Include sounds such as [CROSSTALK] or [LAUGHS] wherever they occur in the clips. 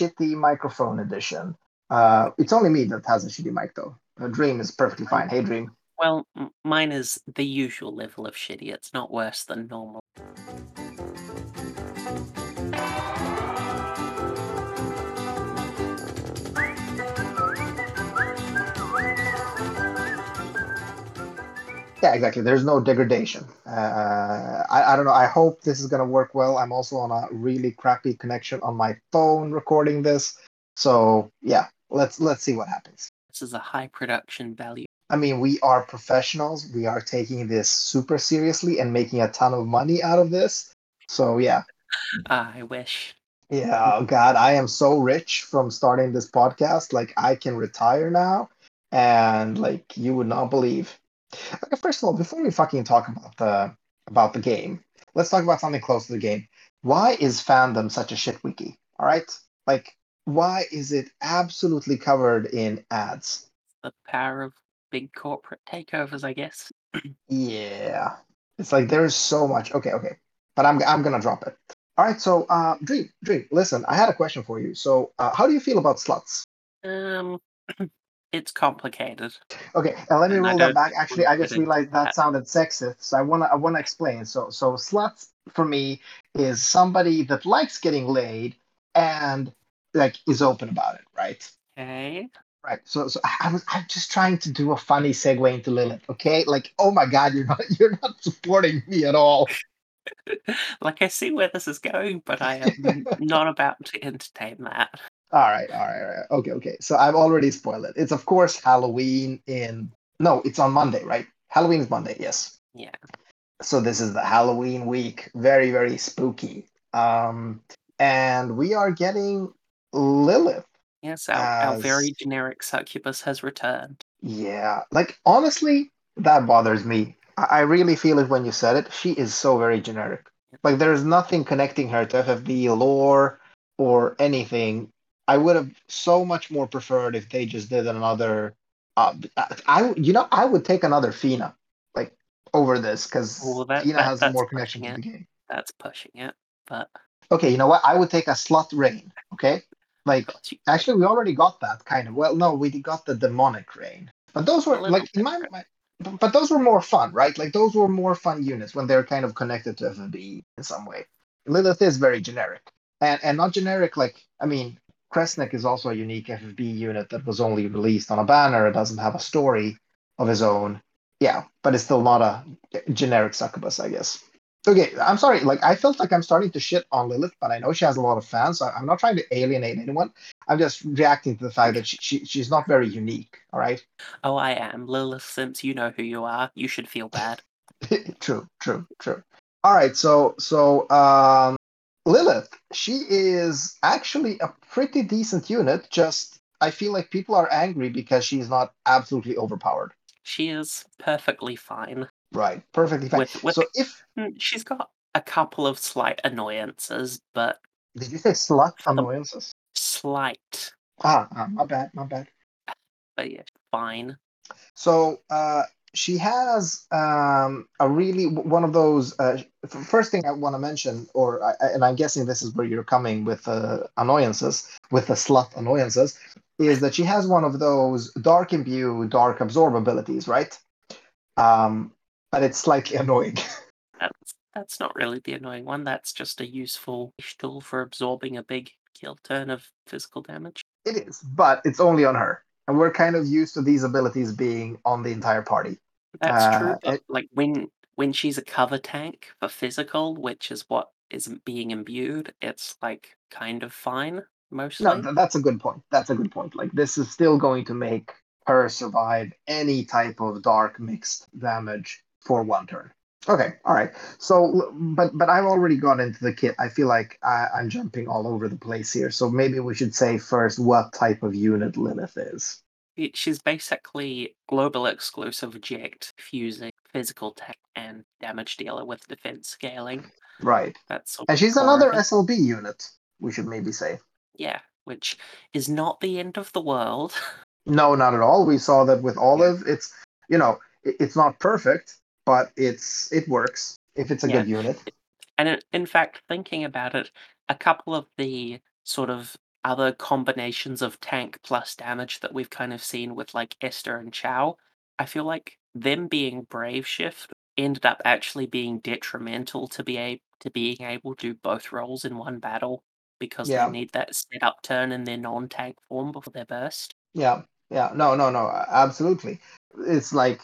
shitty microphone edition. Uh, it's only me that has a shitty mic though. Uh, Dream is perfectly fine. Hey, Dream. Well, mine is the usual level of shitty. It's not worse than normal. Yeah, exactly. There's no degradation. Uh, I, I don't know. I hope this is gonna work well. I'm also on a really crappy connection on my phone recording this. So yeah, let's let's see what happens. This is a high production value. I mean, we are professionals. We are taking this super seriously and making a ton of money out of this. So yeah, Ah, I wish. yeah. Oh God, I am so rich from starting this podcast. Like I can retire now, and like you would not believe. Okay, first of all, before we fucking talk about the about the game, let's talk about something close to the game. Why is fandom such a shit wiki? All right, like why is it absolutely covered in ads? The power of big corporate takeovers, I guess. [CLEARS THROAT] Yeah, it's like there's so much. Okay, okay, but I'm I'm gonna drop it. All right, so uh, Dream, Dream, listen, I had a question for you. So, uh, how do you feel about sluts? Um, [CLEARS THROAT] it's complicated. Okay, and let me And roll that back. Actually, I just realized that that. sounded sexist, so I wanna I wanna explain. So, so sluts for me is somebody that likes getting laid and like is open about it, right? Okay. Right. So, so I I was I'm just trying to do a funny segue into Lilith. Okay, like oh my god, you're not [LAUGHS] you're not supporting me at all. [LAUGHS] [LAUGHS] like I see where this is going, but I am not about to entertain that. All right, all right, all right. Okay, okay. So I've already spoiled it. It's of course Halloween in no, it's on Monday, right? Halloween is Monday, yes. Yeah. So this is the Halloween week. Very, very spooky. Um and we are getting Lilith. Yes, our, our very generic succubus has returned. Yeah. Like honestly, that bothers me. I, I really feel it when you said it. She is so very generic. Like there's nothing connecting her to FFB lore or anything. I would have so much more preferred if they just did another. Uh, I, you know I would take another Fina like over this because Well, that- Fina that- has more connection to the game. That's pushing it, but Okay, you know what? I would take a slut rain. Okay, like of course you- Actually, we already got that kind of. Well, no, we got the demonic rain, but those were like in my, my but- those were more fun, right? Like those were more fun units when they're kind of connected to FFB in some way. Lilith is very generic, and and not generic like I mean, Kresnik is also a unique FFB unit that was only released on a banner. It doesn't have a story of his own. Yeah, but it's still not a generic succubus, I guess. Okay, I'm sorry. Like I felt like I'm starting to shit on Lilith, but I know she has a lot of fans. So I'm not trying to alienate anyone. I'm just reacting to the fact that she, she she's not very unique. All right. Oh, I am. Lilith Sims, you know who you are. You should feel bad. [LAUGHS] true, true, true. All right. So so um, Lilith, she is actually a pretty decent unit. Just I feel like people are angry because she's not absolutely overpowered. She is perfectly fine. Right. Perfectly fine. With- with- so if Mm, She's got a couple of slight annoyances, but did you say slut annoyances? slight. Ah, ah, my bad, my bad. But yeah, fine. So uh, she has um, a really one of those. Uh, first thing I want to mention, or I, and I'm guessing this is where you're coming with uh, annoyances, with the slut annoyances, is that she has one of those dark imbue, dark absorb abilities, right? Um, but it's slightly annoying. [LAUGHS] That's that's not really the annoying one. That's just a useful tool for absorbing a big kill turn of physical damage. it is, but it's only on her, and we're kind of used to these abilities being on the entire party. That's Uh, true. But it- like when when she's a cover tank for physical, which is what isn't being imbued, it's like kind of fine mostly. No, that's a good point. That's a good point. Like this is still going to make her survive any type of dark mixed damage for one turn. Okay, all right. So, but but I've already got into the kit. I feel like I, I'm jumping all over the place here. So maybe we should say first what type of unit Lilith is. She's basically global exclusive eject, fusing physical tech and damage dealer with defense scaling. Right, That's and she's another. SLB unit. We should maybe say. yeah, which is not the end of the world. [LAUGHS] No, not at all. We saw that with Olive. It's you know it's not perfect, but it's it works if it's a Yeah. good unit. And in, fact, thinking about it, a couple of the sort of other combinations of tank plus damage that we've kind of seen with like Esther and Chow, I feel like them being Brave Shift ended up actually being detrimental to be a to being able to do both roles in one battle because they need that setup turn in their non-tank form before their burst. yeah, yeah. No, no, no. Absolutely. It's like,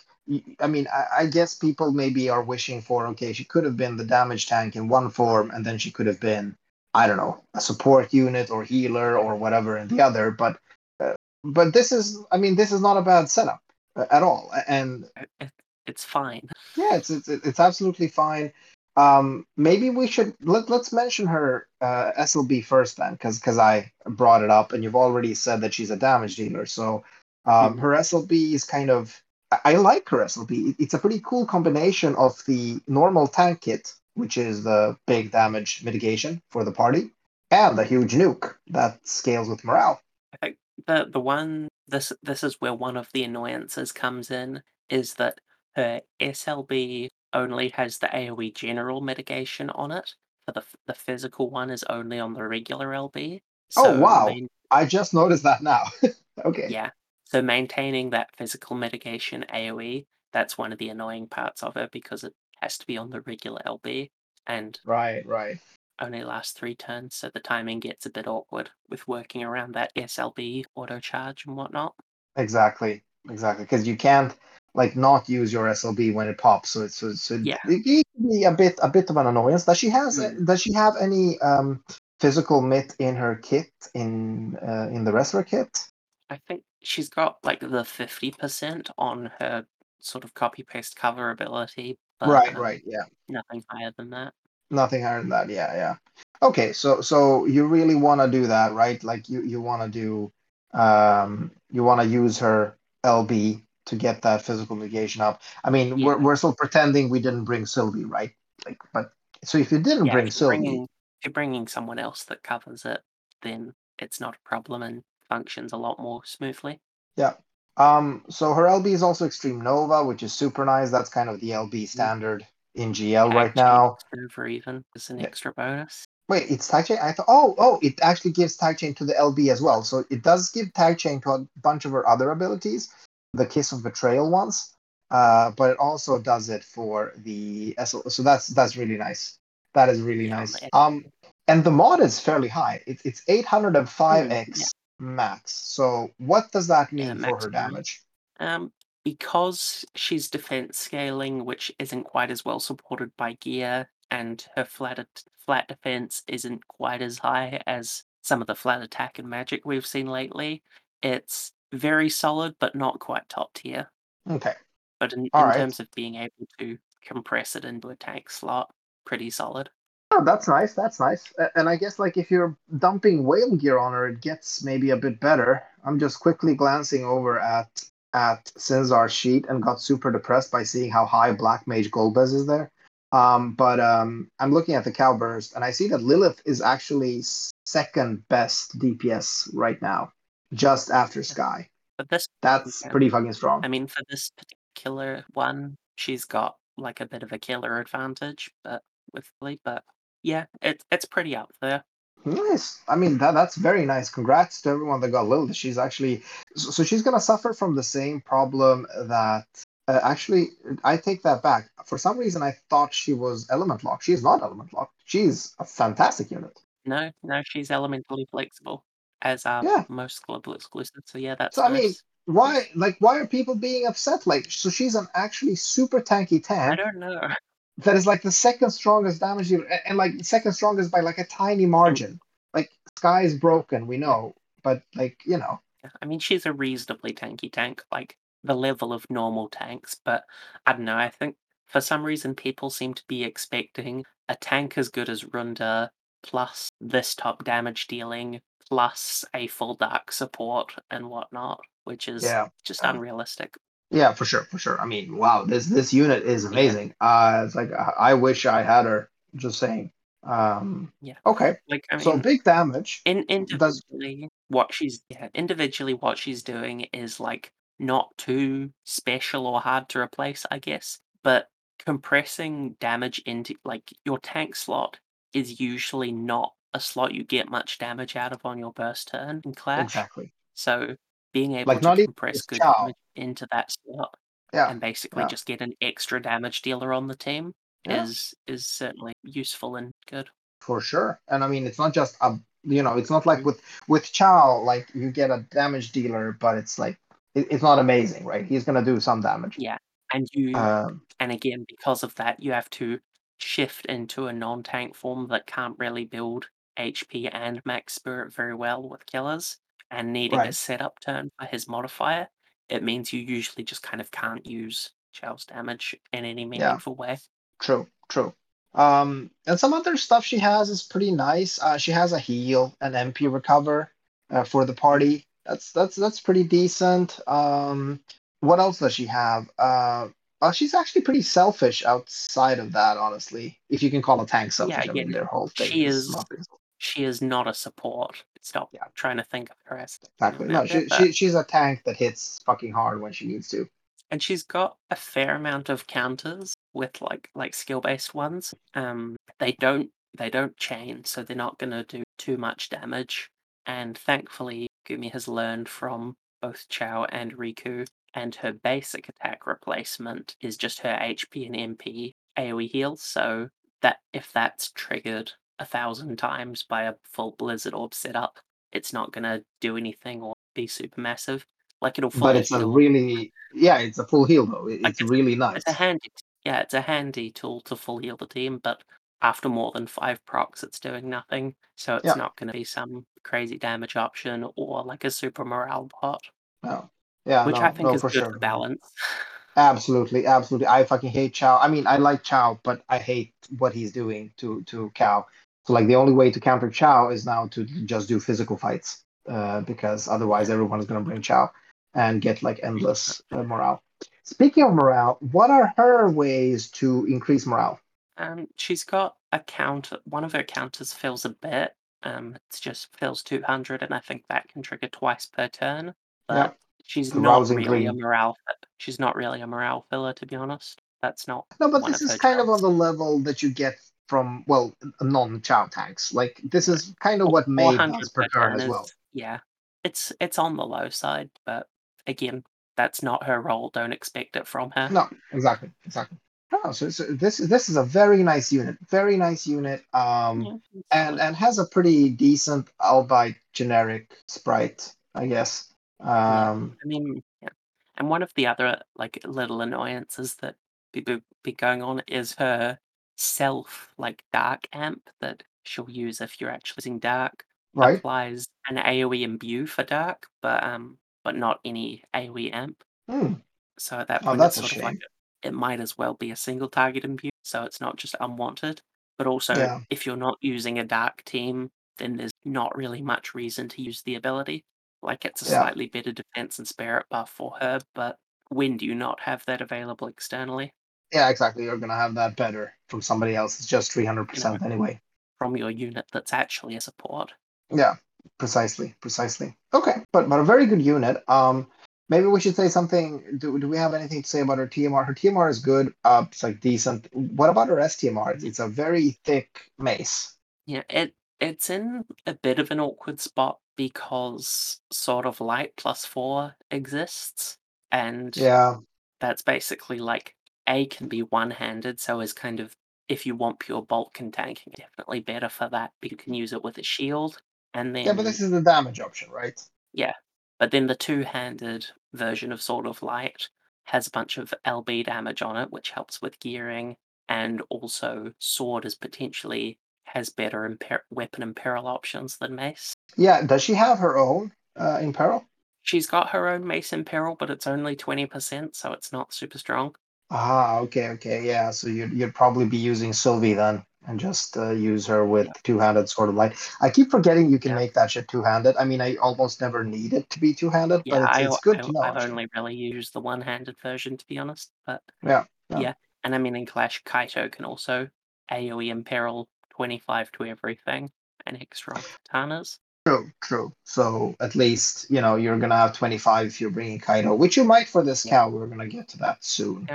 I mean, I, I guess people maybe are wishing for, okay, she could have been the damage tank in one form, and then she could have been, I don't know, a support unit or healer or whatever in the other. But, uh, but this is, I mean, this is not a bad setup uh, at all. And It- it- it's fine. yeah, it's it's it's absolutely fine. Um, maybe we should let let's mention her uh, SLB first then, because because I brought it up and you've already said that she's a damage dealer. So um, Mhm. her SLB is kind of I, I like her SLB. It's a pretty cool combination of the normal tank kit, which is the big damage mitigation for the party, and the huge nuke that scales with morale. I think the the one this this is where one of the annoyances comes in is that her SLB only has the AoE general mitigation on it. For the the physical one is only on the regular LB. Oh So wow! main, I just noticed that now. [LAUGHS] okay. yeah. So maintaining that physical mitigation AoE, that's one of the annoying parts of it because it has to be on the regular LB and Right. Right. only lasts three turns, so the timing gets a bit awkward with working around that SLB auto charge and whatnot. Exactly, exactly. Because you can't like not use your SLB when it pops, so it's so, so Yeah. it, can be a bit a bit of an annoyance. Does she has Mm. does she have any um physical mit in her kit in uh, in the rest of her kit? I think she's got like the 50% on her sort of copy paste cover ability, but Right, um, right, yeah. nothing higher than that. Nothing higher than that. Yeah, yeah. Okay, so so you really want to do that, right? Like you you want to do um you want to use her LB to get that physical negation up. I mean, we're we're still pretending we didn't bring Sylvie, right? Like, but so if you didn't Yeah, bring if Sylvie, bringing if you're bringing someone else that covers it, then it's not a problem and functions a lot more smoothly. yeah. Um, so her LB is also Extreme Nova, which is super nice. That's kind of the LB standard in GL right now. Over even is an Yeah. extra bonus. Wait, it's tag chain? I thought. Oh, oh, it actually gives tag chain to the LB as well. So it does give tag chain to a bunch of her other abilities, the Kiss of Betrayal ones. Uh, but it also does it for the SL. So that's that's really nice. That is really Yeah, nice. Um, and the mod is fairly high. It's it's 805x Mm, yeah. Max. So what does that Yeah, mean for her damage? Um, because she's defense scaling, which isn't quite as well supported by gear, and her flat at- flat defense isn't quite as high as some of the flat attack and magic we've seen lately. It's very solid, but not quite top tier. Okay. But in, in right. terms of being able to compress it into a tank slot, pretty solid. Oh, that's nice. That's nice. And I guess like if you're dumping whale gear on her, it gets maybe a bit better. I'm just quickly glancing over at at Sinzar's sheet and got super depressed by seeing how high Black Mage Golbez is there. Um, but um, I'm looking at the Cowburst and I see that Lilith is actually second best DPS right now, just after Sky. But this, That's pretty fucking strong. I mean, for this particular one, she's got like a bit of a killer advantage, but with Lee, but yeah, it's it's pretty out there. Nice. I mean that that's very nice. Congrats to everyone that got Lilith. She's actually so, so she's gonna suffer from the same problem that uh, actually I take that back. For some reason I thought she was element locked. She is not element locked. She's a fantastic unit. No, no, she's elementally flexible, as are Yeah. most global exclusives. So yeah, that's So I mean, why like why are people being upset? Like so she's an actually super tanky tank. I don't know. [LAUGHS] that is like the second strongest damage dealer and, and like second strongest by like a tiny margin. Like Sky is broken, we know, but like you know. I mean, she's a reasonably tanky tank, like the level of normal tanks, but I don't know. I think for some reason people seem to be expecting a tank as good as Runda plus this top damage dealing plus a full dark support and whatnot, which is Yeah. just Um, unrealistic. Yeah, for sure, for sure. I mean, wow, this this unit is amazing. Uh, it's like I, I wish I had her. Just saying. Um, Yeah. okay, Like I mean, so big damage. In Does individually, what she's yeah, individually what she's doing is like not too special or hard to replace, I guess. But compressing damage into like your tank slot is usually not a slot you get much damage out of on your burst turn in Clash. Exactly. So being able Like to not compress good damage into that slot Yeah. and basically yeah. just get an extra damage dealer on the team Yeah. is is certainly useful and good. for sure. And I mean, it's not just a you know, it's not like with with Chow, like you get a damage dealer, but it's like it, it's not amazing, right? He's gonna do some damage. Yeah. And you Um, and again because of that you have to shift into a non-tank form that can't really build HP and max spirit very well with killers and needing a Right. setup turn for his modifier, it means you usually just kind of can't use Chow's damage in any meaningful way. true, true. Um, and some other stuff she has is pretty nice. Uh, she has a heal, an MP recover uh, for the party. That's that's that's pretty decent. Um, what else does she have? Uh, uh, she's actually pretty selfish outside of that, honestly. If you can call a tank selfish, I mean again, their whole thing she is is- She is not a support. Stop Yeah. trying to think of her as Exactly. No, she, she she's a tank that hits fucking hard when she needs to. and she's got a fair amount of counters with like like skill based ones. Um, they don't they don't chain, so they're not gonna do too much damage. And thankfully, Gumi has learned from both Chow and Riku, and her basic attack replacement is just her HP and MP AoE heal. So that if that's triggered a thousand times by a full Blizzard Orb setup, it's not gonna do anything or be super massive. Like it'll But it's a heal. really yeah, it's a full heal though. It- Like, It's really nice. It's a handy, yeah, it's a handy tool to full heal the team, but after more than five procs, it's doing nothing. So it's Yeah. not going to be some crazy damage option or like a super morale bot, No. Yeah, which no, I think no, is for good sure. balance. [LAUGHS] Absolutely, absolutely. I fucking hate Chow. I mean, I like Chow, but I hate what he's doing to to Cow. So like the only way to counter Chow is now to just do physical fights, uh, because otherwise everyone is gonna bring Chow and get like endless uh, morale. Speaking of morale, what are her ways to increase morale? Um, she's got a counter. One of her counters fills a bit. Um, it's just fills two hundred, and I think that can trigger twice per turn. But Yeah. she's The not really a morale. She's not really a morale filler, to be honest. That's not No, but this is kind of on the level that you get from well non-Chow tanks. Like this is kind of what 400 does per per turn turn as well. Yeah, it's it's on the low side, but again, that's not her role. Don't expect it from her. No, exactly, exactly. Oh, so, so this this is a very nice unit, very nice unit, um, Yeah, and and has a pretty decent, albeit generic sprite, I guess. Um, I mean, yeah. And one of the other like little annoyances that be, be, be going on is her self like dark amp that she'll use if you're actually using dark right? applies an AoE imbue for dark, but um, but not any AoE amp. Hmm. So at that Oh, point, that's a sort of like shame. it might as well be a single target imbue, so it's not just unwanted. But also, Yeah. if you're not using a dark team, then there's not really much reason to use the ability. Like it's a Yeah. slightly better defense and spirit buff for her, but when do you not have that available externally Yeah, exactly. You're gonna have that better from somebody else. It's just three hundred percent anyway. from your unit that's actually a support? Yeah, precisely, precisely. Okay, but but a very good unit. Um, maybe we should say something. Do, do we have anything to say about her TMR? Her TMR is good. Uh, it's like decent. What about her STMR? It's, it's a very thick mace. Yeah, it it's in a bit of an awkward spot because sort of light plus four exists, and Yeah, that's basically like A can be one handed, so is kind of if you want pure bulk and tanking, definitely better for that. But you can use it with a shield, and then yeah, but this is the damage option, right? Yeah, but then the two handed version of Sword of Light has a bunch of LB damage on it, which helps with gearing, and also Sword is potentially has better imper- weapon imperil options than Mace. Yeah. Does she have her own uh, imperil? She's got her own Mace imperil, but it's only twenty percent, so it's not super strong. Ah, okay, okay, yeah. So you'd you'd probably be using Sylvie then, and just uh, use her with Yeah. two-handed sword of light. I keep forgetting you can Yeah. make that shit two-handed. I mean, I almost never need it to be two-handed, Yeah, but it's, I, it's good I, to know. I've actually. only really used the one-handed version, to be honest. But Yeah, yeah. and I mean in Clash, Kaito can also AOE imperil twenty-five to everything and extra katanas. True, true. So at least you know you're gonna have 25 if you're bringing Kaito, which you might for this Yeah. cow. We're gonna get to that soon,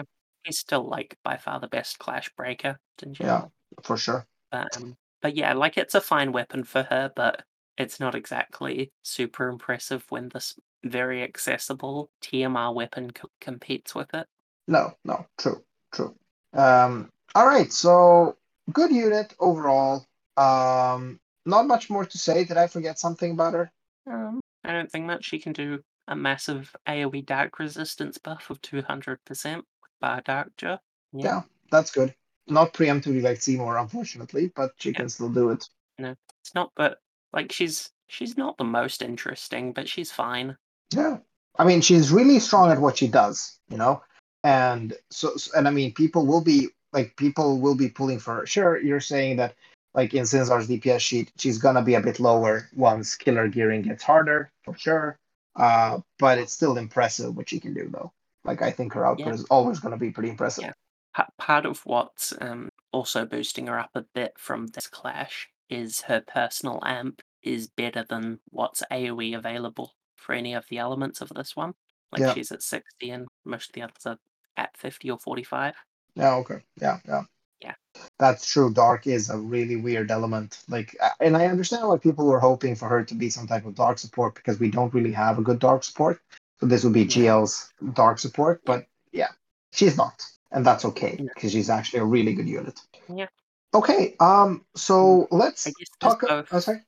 He's still like by far the best Clash breaker in Yeah. for sure. But um, but yeah, like it's a fine weapon for her, but it's not exactly super impressive when this very accessible TMR weapon co- competes with it. No, no, true, true. Um, all right, so good unit overall. Um, not much more to say. Did I forget something about her? Um, I don't think much. She can do a massive AoE dark resistance buff of 200% Bar Darkja. Yeah. yeah, that's good. Not preemptively like Seymour, unfortunately, but she yeah. can still do it. No, it's not, but like she's she's not the most interesting, but she's fine. Yeah. I mean, she's really strong at what she does, you know? And so, and I mean, people will be like, people will be pulling for her. Sure, you're saying that, like in Sinzar's DPS sheet, she's gonna be a bit lower once killer gearing gets harder, for sure. Uh, but it's still impressive what she can do, though. Like, I think her output yeah. is always gonna be pretty impressive. Yeah. Part of what's um, also boosting her up a bit from this clash is her personal amp is better than what's AoE available for any of the elements of this one. Like yeah. she's at 60 and most of the others are at 50 or 45. Yeah, okay. Yeah, yeah. Yeah. That's true. Dark is a really weird element. Like, and I understand why people were hoping for her to be some type of dark support because we don't really have a good dark support. So this would be. GL's dark support, but yeah, she's not, and that's okay because she's actually a really good unit. Yeah. Okay. Um. So let's talk. Both, oh, sorry.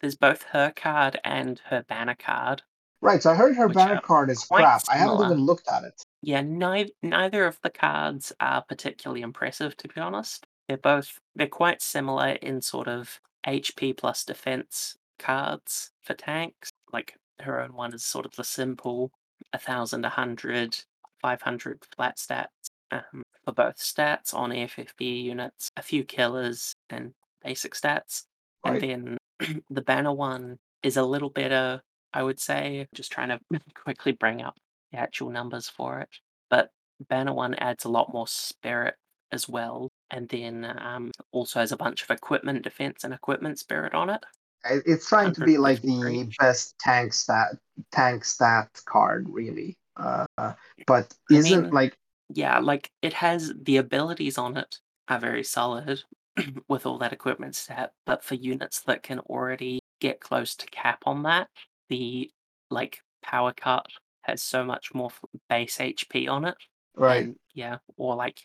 There's both her card and her banner card. Right. So I heard her banner card is crap. Similar. I haven't even looked at it. Yeah. Neither neither of the cards are particularly impressive, to be honest. They're both they're quite similar in sort of HP plus defense cards for tanks. Like her own one is sort of the simple 1000, 100, 500 flat stats. Um, for both stats on FFB units, a few killers, and basic stats. Right. And then [CLEARS THROAT] the banner one is a little better, I would say. Just trying to [LAUGHS] quickly bring up the actual numbers for it. But banner one adds a lot more spirit as well, and then um, also has a bunch of equipment defense and equipment spirit on it. It's trying to be like the best tank stat tank stat card, really. Uh, but isn't I mean, like yeah, like it has the abilities on it are very solid [CLEARS THROAT] with all that equipment set, but for units that can already get close to cap on that, the like power cut has so much more base HP on it. Right. And, yeah, or like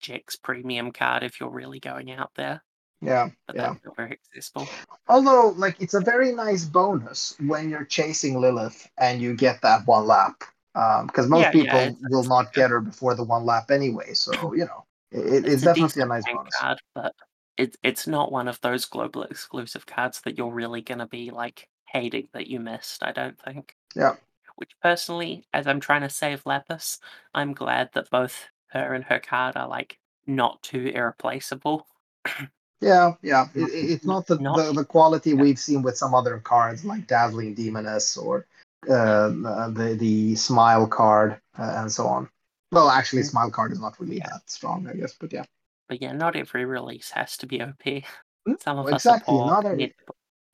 Jack's premium card if you're really going out there. Yeah, but yeah. very accessible. Although, like, it's a very nice bonus when you're chasing Lilith and you get that one lap because um, most yeah, people yeah, will not get her before the one lap anyway. So you know, it, it's, it's, definitely a, a nice bonus. Card, but it's it's not one of those global exclusive cards that you're really gonna be like hating that you missed. I don't think. Yeah. Which personally, as I'm trying to save Lapis, I'm glad that both her and her card are like not too irreplaceable. [CLEARS THROAT] Yeah, yeah. It, it's not the, not, the, the quality yeah. we've seen with some other cards like Dazzling Demoness or uh, the the smile card uh, and so on. Well, actually, mm. smile card is not really yeah. that strong, I guess, but yeah. But yeah, not every release has to be OP. Hmm? Some of exactly, us not every...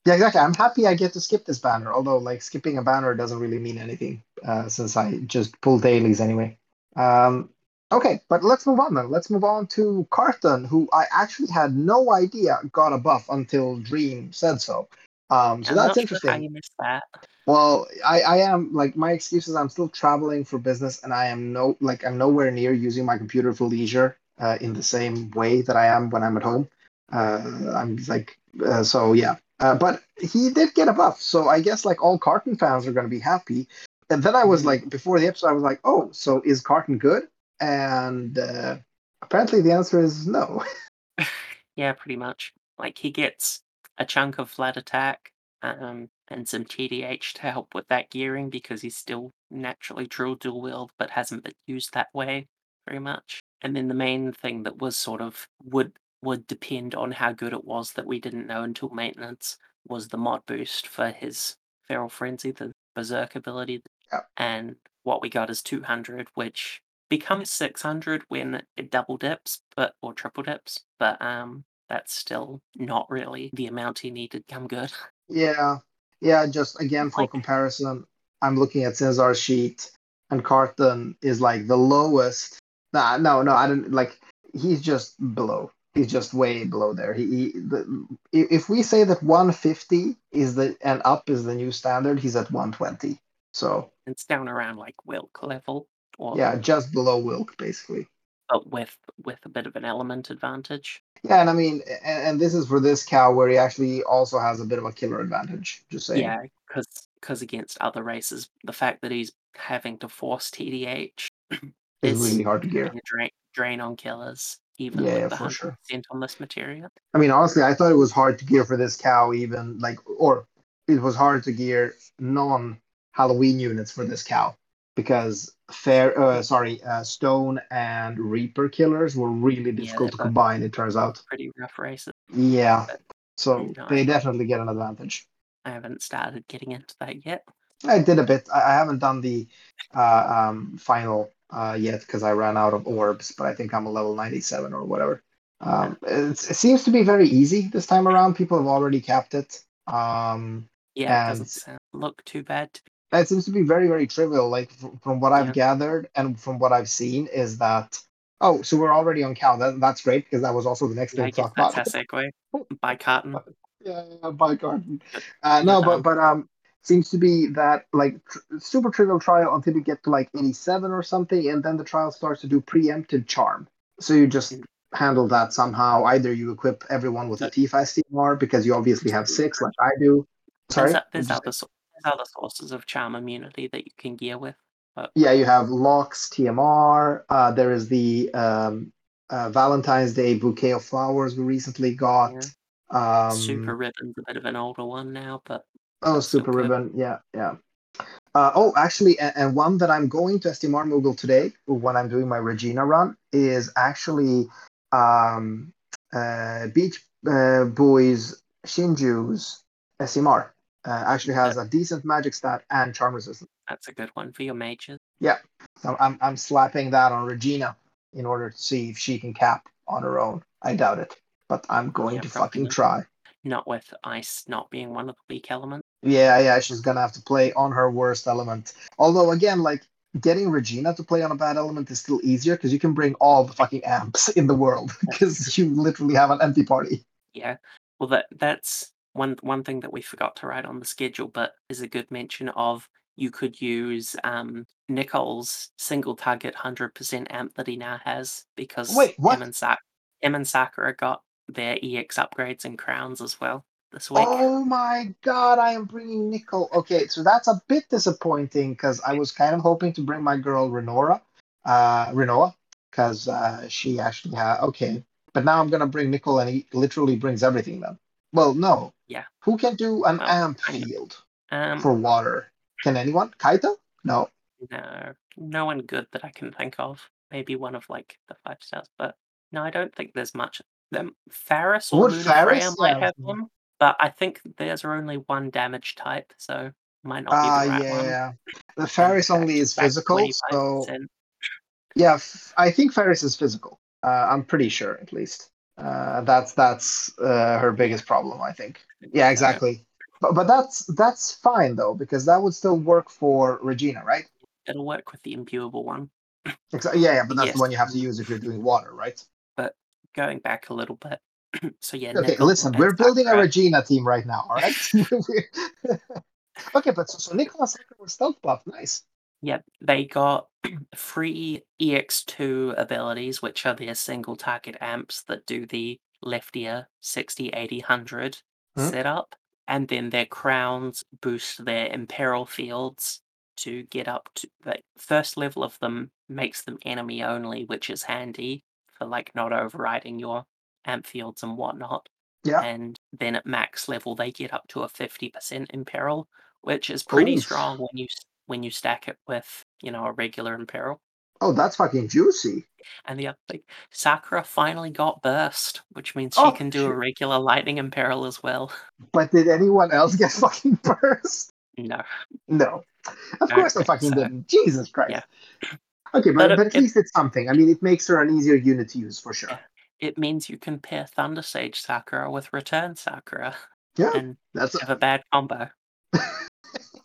Yeah, exactly. I'm happy I get to skip this banner, although like skipping a banner doesn't really mean anything uh, since I just pull dailies anyway. Um, okay, but let's move on then. Let's move on to Carton, who I actually had no idea got a buff until Dream said so. Um, so I'm that's interesting. Sure you missed that. Well, I, I am like my excuse is I'm still traveling for business and I am no like I'm nowhere near using my computer for leisure uh, in the same way that I am when I'm at home. Uh, I'm like uh, so yeah. Uh, but he did get a buff, so I guess like all Carton fans are going to be happy. And then I was mm-hmm. like, before the episode, I was like, oh, so is Carton good? And uh, apparently the answer is no. [LAUGHS] yeah, pretty much. Like he gets a chunk of flat attack, um, and some TDH to help with that gearing because he's still naturally true dual wield but hasn't been used that way very much. And then the main thing that was sort of would would depend on how good it was that we didn't know until maintenance was the mod boost for his Feral Frenzy, the Berserk ability. And what we got is 200, which becomes 600 when it double dips, but or triple dips. But um, that's still not really the amount he needed to come good. [LAUGHS] Yeah, yeah, just again for like, comparison, I'm looking at Sinzar's sheet, and Carton is like the lowest. Nah, no, no, I don't like. He's just below. he's just way below there. He, he the, if we say that 150 is the and up is the new standard, he's at 120. So It's down around like Wilk level, or yeah, just below Wilk basically. but with with a bit of an element advantage. Yeah, and I mean, and, and this is for this cow where he actually also has a bit of a killer advantage. Just saying. Yeah, because because against other races, the fact that he's having to force TDH is really hard to gear. gonna drain drain on killers, even Yeah, with the for sure. on this material. I mean, honestly, I thought it was hard to gear for this cow, even like, or it was hard to gear non Halloween units for this cow because fair, uh, sorry, uh, stone and reaper killers were really difficult to combine. It turns out. Pretty rough races. Yeah, so they definitely get an advantage. I haven't started getting into that yet. I did a bit. I, haven't done the uh, um, final uh, yet because I ran out of orbs, but I think I'm a level 97 or whatever. Um, it's, it seems to be very easy this time around. People have already capped it. Um, Yeah, it doesn't look too bad. to- it seems to be very, very trivial. Like from what I've Yeah. gathered and from what I've seen, is that oh, so we're already on cow. That, that's great because that was also the next Yeah, thing to talk about. that's our segue. By cotton yeah, yeah, by cotton Uh, no, but but um, seems to be that like tr- super trivial trial until you get to like 87 or something, and then the trial starts to do preempted charm. So you just Mm. handle that somehow. Either you equip everyone with a T5 TMR because you obviously have six, like I do. Sorry. There's, there's so- there's other sources of charm immunity that you can gear with. yeah, you have locks, TMR. Uh, there is the um, uh, Valentine's Day bouquet of flowers we recently got. Um, Super ribbon's a bit of an older one now, but Oh, Super good. Ribbon. Yeah, yeah. Uh, oh, actually, and, and one that I'm going to STMR Moogle today when I'm doing my Regina run is actually um, uh, Beach uh, Boys Shinju's SMR. Uh, actually has a decent magic stat and charm resistance. that's a good one for your mages. Yeah, so I'm, I'm slapping that on Regina in order to see if she can cap on her own. I doubt it, but I'm going Yeah, to fucking not. try. Not with ice not being one of the weak elements. Yeah, yeah, she's gonna have to play on her worst element. Although, again, like getting Regina to play on a bad element is still easier because you can bring all the fucking amps [LAUGHS] in the world [LAUGHS] because you literally have an empty party. Yeah. Well, that that's one one thing that we forgot to write on the schedule, but is a good mention of you could use um, Nichol's single target hundred percent amp that he now has because Wait, what? him and him and Sakura got their EX upgrades and crowns as well this week. Oh my god, I am bringing Nichol. Okay, so that's a bit disappointing because I was kind of hoping to bring my girl Renora, uh, Rinoa, because uh, she actually had okay. But now I'm gonna bring Nichol, and he literally brings everything then. Well, no. Yeah. Who can do an Well, amp field Um, for water? Can anyone? Kaito? No. no, no one good that I can think of. Maybe one of like the five stars, but no, I don't think there's much. Them Faris or Would Luna Faris? Freya might have one, but I think there's only one damage type, so might not be Ah, the right one. yeah. The Faris And only is physical, so yeah, f- I think Faris is physical. Uh, I'm pretty sure, at least. Uh, that's that's uh, her biggest problem, I think. Yeah, exactly. But but that's that's fine though because that would still work for Regina, right? It'll work with the imbuable one. Exa- yeah, yeah, but that's Yes. the one you have to use if you're doing water, right? But going back a little bit. [CLEARS THROAT] so yeah. Okay, listen, we're building a Sakura- Regina team right now, all right? [LAUGHS] [LAUGHS] okay, but so, so Nicholas was stealth buff, nice. Yep, they got free EX2 abilities, which are their single target amps that do the leftier 60, 80, 100 Hmm. setup. And then their crowns boost their imperil fields to get up to the first level of them makes them enemy only, which is handy for like not overriding your amp fields and whatnot. Yeah. And then at max level they get up to a 50% imperil, which is pretty Oof. strong when you when you stack it with you know a regular imperil. Oh, that's fucking juicy. And the other thing, Sakura finally got burst, which means she Oh, can do a regular lightning imperil as well. [LAUGHS] But did anyone else get fucking [LAUGHS] burst? No, No. Of I course I fucking so. didn't. Jesus Christ. Yeah. Okay, But but, but at it- least it's something. I mean, it makes her an easier unit to use for sure. It means you can pair Thunder Sage Sakura with Return Sakura Yeah, and that's. have a bad combo. [LAUGHS]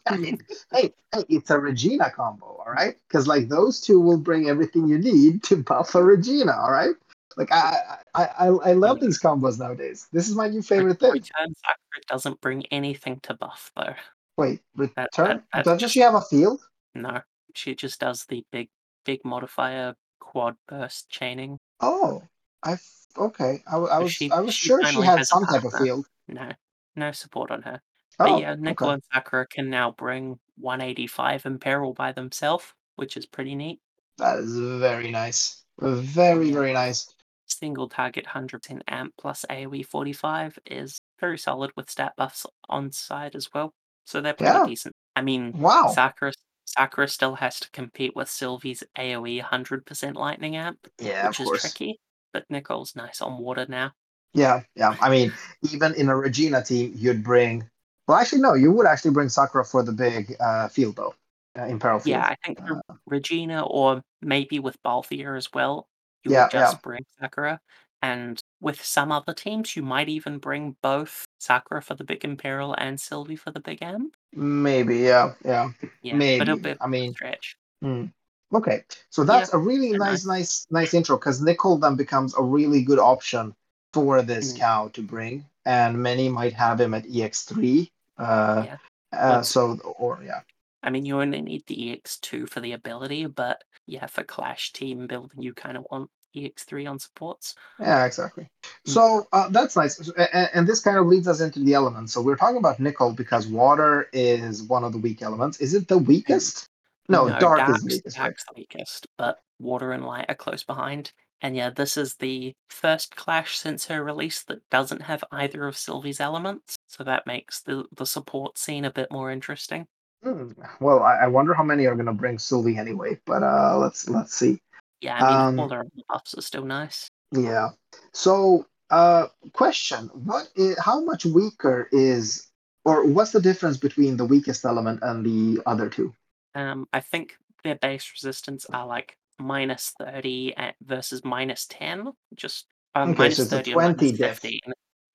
I [LAUGHS] mean, hey, hey, it's a Regina combo, all right? Because like those two will bring everything you need to buff a Regina, all right? Like I I I, I love these combos nowadays. This is my new favorite thing. Return Sakura doesn't bring anything to buff though. Wait, That- return? that- that's Doesn't just- she have a field? No, she just does the big big modifier quad burst chaining. Oh, I okay. I, I was she- I was she sure she had some type of field. No, no support on her. Oh, But yeah, Nichol okay. and Sakura can now bring 185 imperil by themselves, which is pretty neat. That is very nice. Very very nice. Single target 100% amp plus AoE 45 is very solid with stat buffs on side as well. So they're pretty Yeah. decent. I mean, Wow. Sakura Sakura still has to compete with Sylvie's AoE 100% lightning amp, Yeah, which is course. tricky. But Nichol's nice on water now. Yeah, yeah. I mean, even in a Regina team, you'd bring. Well, actually, no. You would actually bring Sakura for the big uh, field though, uh, Imperil field. Yeah, I think for Regina or maybe with Balthier as well, you Yeah, would just bring Sakura. And with some other teams, you might even bring both Sakura for the big Imperil and Sylvie for the big M. Maybe. Yeah, yeah. Yeah, Maybe. but it'll be a I mean, stretch. Hmm. Okay, so that's a really nice, nice, nice intro because Nichol then becomes a really good option for this Mm. cow to bring, and many might have him at EX3. Uh, Yeah. uh, so or yeah, I mean, you only need the EX2 for the ability, but yeah, for Clash team building, you kind of want EX3 on supports. yeah, exactly. Mm. So uh, that's nice, So- a- a- and, this kind of leads us into the elements. So we're talking about Nichol because water is one of the weak elements. Is it the weakest? No, dark is Dark's, the weakest, right? The weakest, but Water and Light are close behind. And yeah, this is the first Clash since her release that doesn't have either of Sylvie's elements, so that makes the, the support scene a bit more interesting. Hmm. Well, I, I wonder how many are going to bring Sylvie anyway. But uh, let's let's see. Yeah, I mean, Um, all their buffs are still nice. Yeah. So, uh, question: What is how much weaker is, or what's the difference between the weakest element and the other two? Um, I think their base resistance are like minus 30 at- versus minus 10, just um, Okay, minus so 30 and minus 20 diff. 15.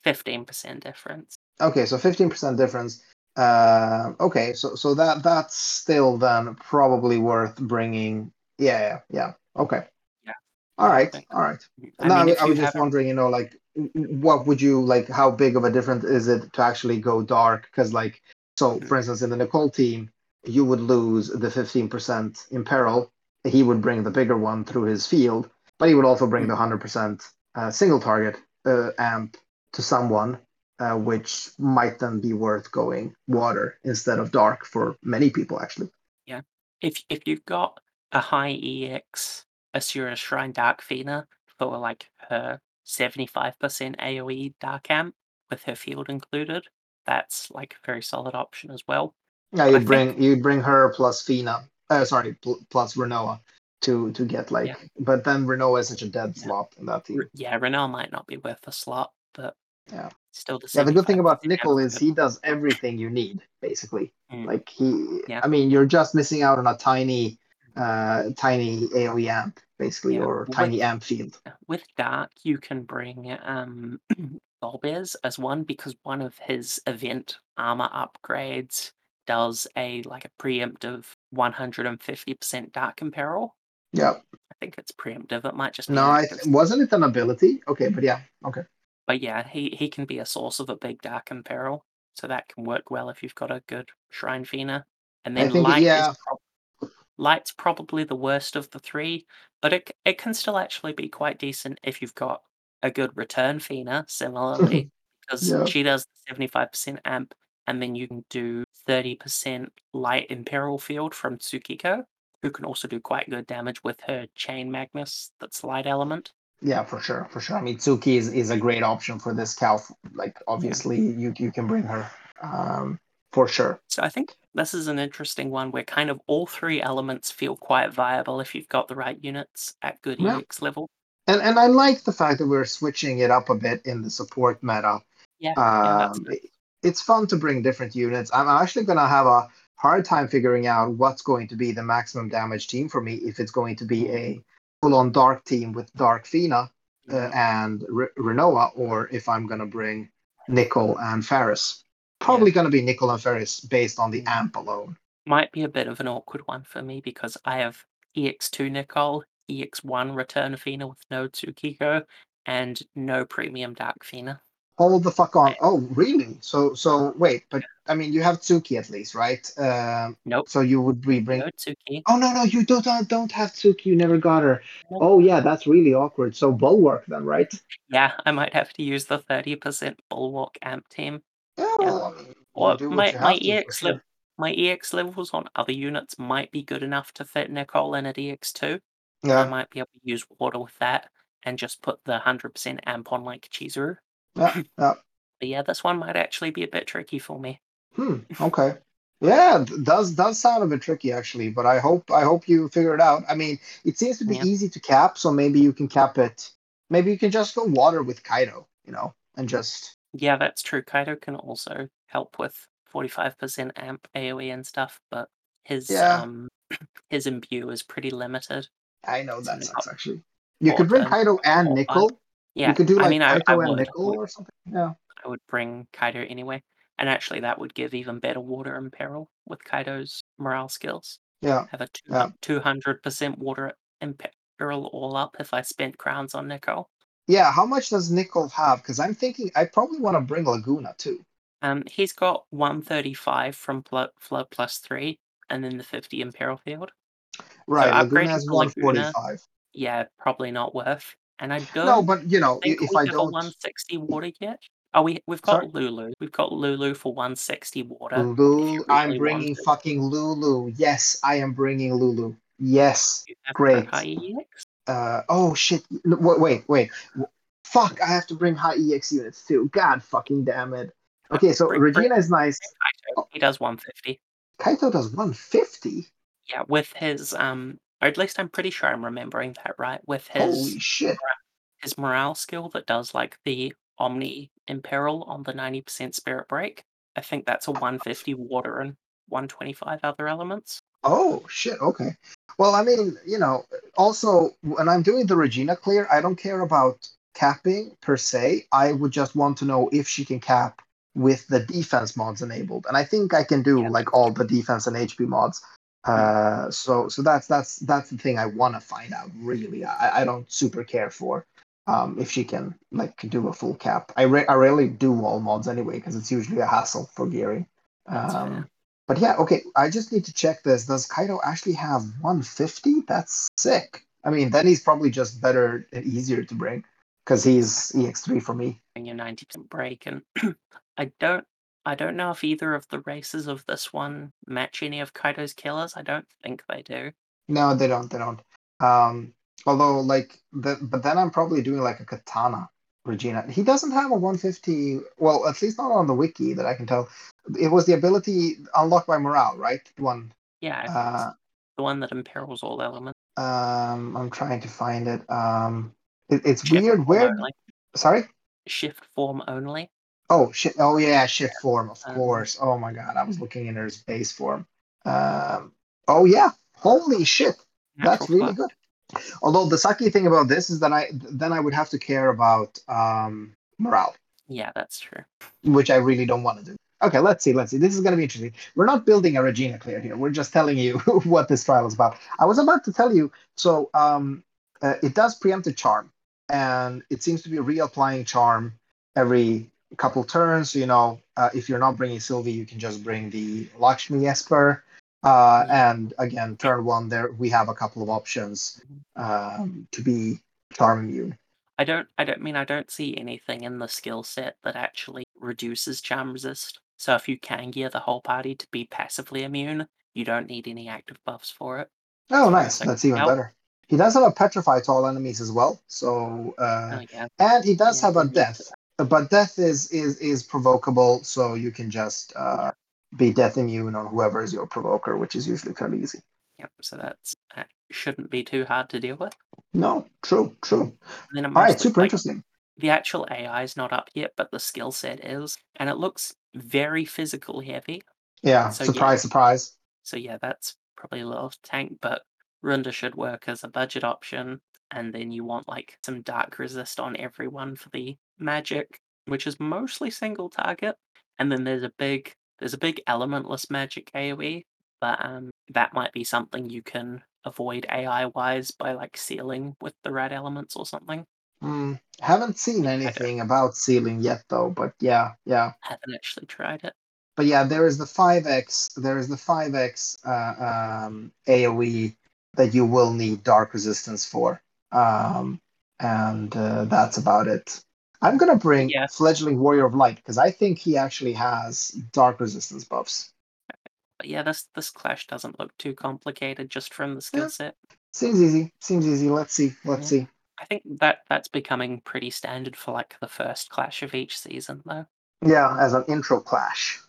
15% difference. Okay, so fifteen percent difference. Uh, okay, so so that that's still then probably worth bringing. Yeah, yeah, yeah. Okay. Yeah. All right. All right. I no, I, mean, if I was just wondering, you know, like what would you like? How big of a difference is it to actually go dark? Because, like, so for instance, in the Nichol team, you would lose the fifteen percent imperil. He would bring the bigger one through his field, but he would also bring the hundred percent uh, single target uh, amp to someone, uh, which might then be worth going water instead of dark for many people, actually. Yeah. If if you've got a high EX Asura Shrine Dark Fina for like her 75% AoE Dark Amp with her field included, that's like a very solid option as well. Yeah, you'd think- bring you'd bring her plus Fina. Uh, sorry, pl- plus Rinoa to to get like. Yeah. But then Rinoa is such a dead Yeah. slot in that team. Yeah, Rinoa might not be worth a slot, but Yeah. still the same. Yeah, the good thing about 75% Nichol is he does everything you need basically. Mm. Like he, Yeah. I mean, you're just missing out on a tiny, uh, tiny AOE amp basically, Yeah, or with- tiny amp field. with Dark, you can bring um [CLEARS THROAT] Golbez as one because one of his event armor upgrades does a like a preemptive 150% Dark Imperil. Yeah. I think it's preemptive. It might just be No, I th- wasn't it an ability? Okay, but yeah, okay. But yeah, he, he can be a source of a big dark imperil, so that can work well if you've got a good shrine fina. And then think light yeah. is prob- light's probably the worst of the three, but it it can still actually be quite decent if you've got a good return fina. Similarly, [LAUGHS] because Yeah. she does seventy five percent amp, and then you can do thirty percent light imperil field from Tsukiko, who can also do quite good damage with her chain Magnus. That's light element. Yeah, for sure, for sure. I mean, Tsuki is, is a great option for this cow. Like, obviously, you you can bring her, um, for sure. So I think this is an interesting one where kind of all three elements feel quite viable if you've got the right units at good Yeah. EX level. And and I like the fact that we're switching it up a bit in the support meta. Yeah, yeah, Um, good. It- it's fun to bring different units. I'm actually gonna have a hard time figuring out what's going to be the maximum damage team for me if it's going to be a full-on dark team with Dark Fina uh, and Re- Rinoa, or if I'm gonna bring Nichol and Faris. Probably gonna be Nichol and Faris based on the Mm. amp alone. Might be a bit of an awkward one for me because I have EX2 Nichol, EX1 Return Athena with no Tsukiko and no Premium Dark Athena. Hold the fuck on. Oh, really? So, so wait, but I mean, you have Tsuki at least, right? Um, Nope, so you would be bring. no Tsuki. Oh no, no, you don't don't- don't have Tsuki. You never got her. Nope. Oh yeah, that's really awkward. So Bulwark then, right? Yeah, I might have to use the 30% Bulwark amp team. Yeah, well, I mean, you Or do what my, my have to, for EX sure. my EX levels on other units might be good enough to fit Nichol in at EX2. Yeah. I might be able to use water with that and just put the 100% amp on like Chizuru. Yeah, yeah. But yeah, this one might actually be a bit tricky for me. Hmm. Okay. Yeah, does does sound a bit tricky actually, but I hope I hope you figure it out. I mean, it seems to be Yeah. easy to cap, so maybe you can cap it. Maybe you can just go water with Kaito, you know, and just Yeah, that's true. Kaito can also help with 45% amp AoE and stuff, but his Yeah. um [CLEARS THROAT] his imbue is pretty limited. I know that sucks actually. You could bring Kaito and Nichol. Yeah, You could do I mean, I, I and would, Nichol or something. Yeah. I would bring Kaito anyway, and actually that would give even better water imperil with Kaito's morale skills. Yeah. Have a two hundred percent water in peril all up if I spent crowns on Nichol. Yeah. How much does Nichol have? Because I'm thinking I probably want to bring Laguna too. Um, he's got one thirty five from Pl- flood plus three, and then the fifty imperil field. Right. Laguna has to Laguna- 145. Yeah, probably not worth. And I don't No, but you know, think if we I have a don't 160 water yet. Oh, we we've got Sorry? Lulu. We've got Lulu for 160 water. if Lulu, you I'm really bringing fucking Lulu. Yes, I am bringing Lulu. Yes. You have great. High EX? Uh, oh shit. No, Wait, wait, wait. Fuck, I have to bring high EX units too. God fucking damn it. Okay, so Bring- bring- Regina is nice. Kaito. He does 150. Kaito does 150. Yeah, with his um, or at least I'm pretty sure I'm remembering that right. With his Holy shit. his morale skill that does like the Omni Imperil on the 90% Spirit Break. I think that's a 150 water and 125 other elements. Oh shit. Okay. Well, I mean, you know, also when I'm doing the Regina clear, I don't care about capping per se. I would just want to know if she can cap with the defense mods enabled, and I think I can do Yeah. like all the defense and HP mods. Uh, so so that's that's that's the thing I want to find out. Really, I, I don't super care for um, if she can like do a full cap. I re- I rarely do all mods anyway because it's usually a hassle for gearing. Um, but yeah, okay. I just need to check this. Does Kaito actually have 150? That's sick. I mean, then he's probably just better and easier to bring because he's EX3 for me. and your 90% break and [CLEARS THROAT] I don't I don't know if either of the races of this one match any of Kaito's killers. I don't think they do. No, they don't. They don't. Um, although, like, the, but then I'm probably doing like a katana Regina. He doesn't have a 150. Well, at least not on the wiki that I can tell. It was the ability unlocked by morale, right? One. Yeah, Uh, the one that imperils all elements. um, I'm trying to find it. Um, it, it's Shift weird. Where? only. Sorry. Shift form only. Oh shit! Oh yeah, shift form, of Um, course. Oh my god, I was looking in her base form. Um. Oh yeah. Holy shit, that's really good. Although the sucky thing about this is that I then I would have to care about um morale, Yeah, that's true. which I really don't want to do. Okay, let's see. Let's see. This is going to be interesting. We're not building a Regina clear here. We're just telling you [LAUGHS] what this trial is about. I was about to tell you. So um, uh, it does preemptive charm, and it seems to be reapplying charm every couple turns. You know, uh, if you're not bringing Sylvie, you can just bring the Lakshmi Esper. Uh, and again, turn one there we have a couple of options um, to be charm immune. I don't I don't mean I don't see anything in the skill set that actually reduces charm resist. So if you can gear the whole party to be passively immune, you don't need any active buffs for it. Oh, So nice. That's even better. He does have a petrify to all enemies as well. So uh, Oh yeah. and he does Yeah, have a death but death is is is provocable so you can just uh be death immune on whoever is your provoker which is usually fairly easy Yep, so that's that shouldn't be too hard to deal with. no true true And then it all right super like, interesting the actual AI is not up yet, but the skill set is, and it looks very physical heavy. yeah So, surprise surprise So yeah, that's probably a little tank, but Runda should work as a budget option. And then you want like some dark resist on everyone for the magic, which is mostly single target. And then there's a big there's a big elementless magic AoE but um, that might be something you can avoid AI wise by like sealing with the red elements or something. Hmm. haven't seen anything about sealing yet, though. But yeah, yeah. Haven't actually tried it. But yeah, there is the 5x. There is the 5x uh, um, AOE that you will need dark resistance for, um, and uh, that's about it. I'm gonna bring Yeah. fledgling warrior of light because I think he actually has dark resistance buffs. But yeah, this this clash doesn't look too complicated just from the skill Yeah. set. Seems easy. Seems easy. Let's see. Let's see. I think that that's becoming pretty standard for like the first clash of each season, though. Yeah, as an intro clash.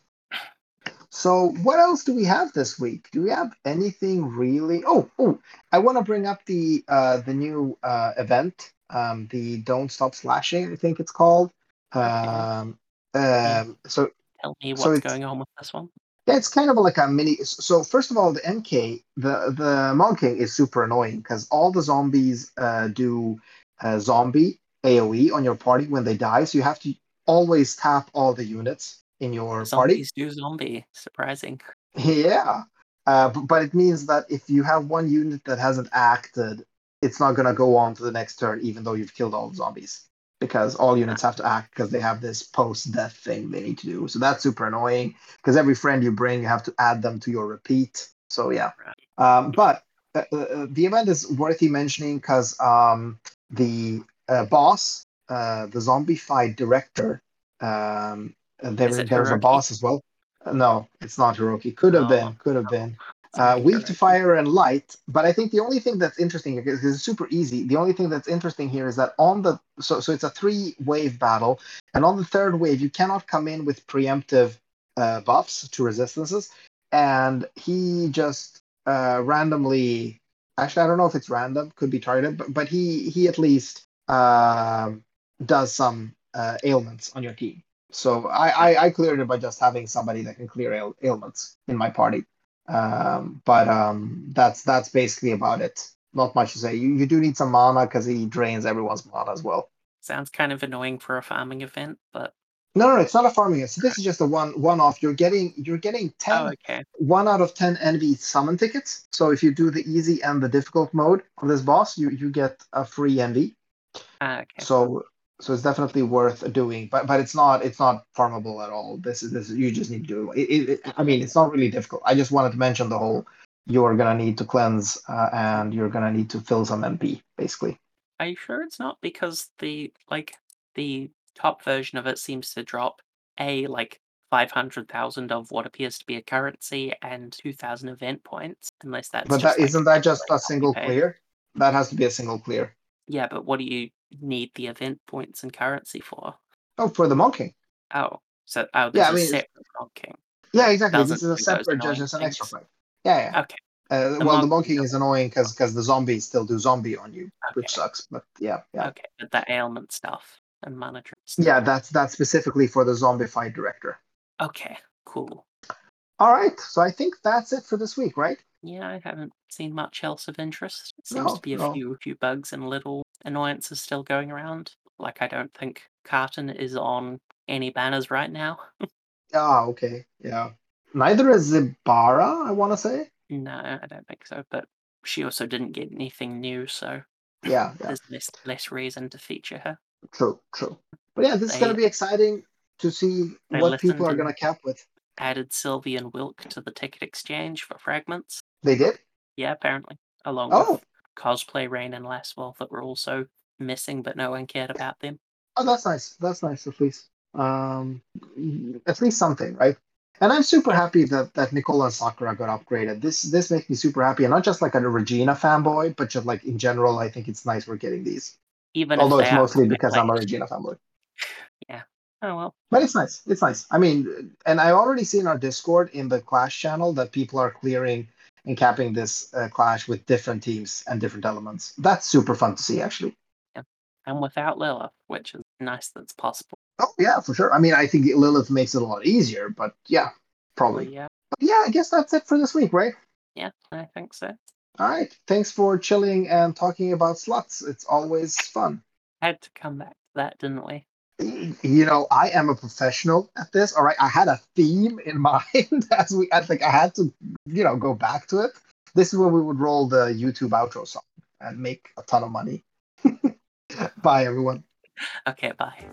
So what else do we have this week? Do we have anything really? Oh, oh, I want to bring up the uh the new uh event, um the Don't Stop Slashing, I think it's called. Um um so Tell me what's it's- going on with this one. yeah, it's kind of like a mini. So first of all, the MK, the the Monking is super annoying because all the zombies uh, do uh, zombie AOE on your party when they die. So you have to always tap all the units in your party. Zombies do zombie. Surprising. [LAUGHS] Yeah, uh, b- but it means that if you have one unit that hasn't acted, it's not gonna go on to the next turn, even though you've killed all the zombies, because all units have to act because they have this post-death thing they need to do. So that's super annoying. Because every friend you bring, you have to add them to your repeat. So yeah, um, but uh, uh, the event is worthy mentioning because um, the uh, boss, uh, the zombie fight director, um, there, it there's a boss as well. No, it's not Hiroki. Could have Oh. been. Could have been. Uh, weak to fire and light, but I think the only thing that's interesting is it's super easy. The only thing that's interesting here is that on the so so it's a three wave battle, and on the third wave you cannot come in with preemptive uh, buffs to resistances, and he just uh, randomly. Actually, I don't know if it's random, could be targeted, but but he he at least um, does some uh, ailments on your team. So I, I I cleared it by just having somebody that can clear ail- ailments in my party. Um, but um, that's that's basically about it. Not much to say. You you do need some mana because he drains everyone's mana as well. Sounds kind of annoying for a farming event, but No, no, no, it's not a farming. Event. So this is just a one one off. You're getting you're getting 10, oh, okay. one out of ten NV summon tickets. So if you do the easy and the difficult mode of this boss, you you get a free NV. Ah, okay. So so it's definitely worth doing. But but it's not it's not farmable at all. This is this you just need to do it. It, it. I mean, it's not really difficult. I just wanted to mention the whole. You're gonna need to cleanse uh, and you're gonna need to fill some MP basically. Are you sure it's not because the like the top version of it seems to drop a like five hundred thousand of what appears to be a currency and two thousand event points, unless that's but that isn't that just a single clear? That has to be a single clear. Yeah, but what do you need the event points and currency for? Oh, for the monking. Oh, so oh, Yeah, I mean, separate king. Yeah, exactly. Doesn't This is a separate judge. It's an extra fight. Yeah, yeah. Okay, Uh, The well, the monking monking is annoying because because the zombies still do zombie on you, which sucks. But yeah, yeah, okay. But the ailment stuff and mana trips. yeah. That's that's specifically for the zombie fight director. Okay, cool. All right, so I think that's it for this week, right? Yeah, I haven't seen much else of interest. It seems No, to be a no. few few bugs and little annoyances still going around. Like I don't think Carton is on any banners right now. [LAUGHS] Ah, okay, yeah. Neither is Zibara, I want to say. no, I don't think so. But she also didn't get anything new, so Yeah, [LAUGHS] yeah. there's less less reason to feature her. True, true. But yeah, this is gonna be exciting to see what people are gonna cap with. Added Sylvie and Wilk to the ticket exchange for fragments. They did. Yeah, apparently. Along Oh. with cosplay Rain and Lasswell that were also missing, but no one cared about them. Oh, that's nice. That's nice, at least. Um, at least something, right? And I'm super happy that that Nichol and Sakura got upgraded. This this makes me super happy, and not just like a Regina fanboy, but just like in general, I think it's nice we're getting these. Even Although it's mostly because I'm a. Regina fanboy. Oh well. But it's nice. It's nice. I mean, and I already see in our Discord in the Clash channel that people are clearing and capping this uh, Clash with different teams and different elements. That's super fun to see, actually. And without Lilith, which is nice that's possible. Oh yeah, for sure. I mean, I think Lilith makes it a lot easier, but yeah, probably. yeah, But yeah, I guess that's it for this week, right? yeah, I think so. All right. Thanks for chilling and talking about sluts. It's always fun. Had to come back to that, didn't we? You know, I am a professional at this. All right, I had a theme in [LAUGHS] mind as we. I think I had to, you know, go back to it. This is where we would roll the YouTube outro song and make a ton of money. [LAUGHS] bye, everyone. Okay, bye.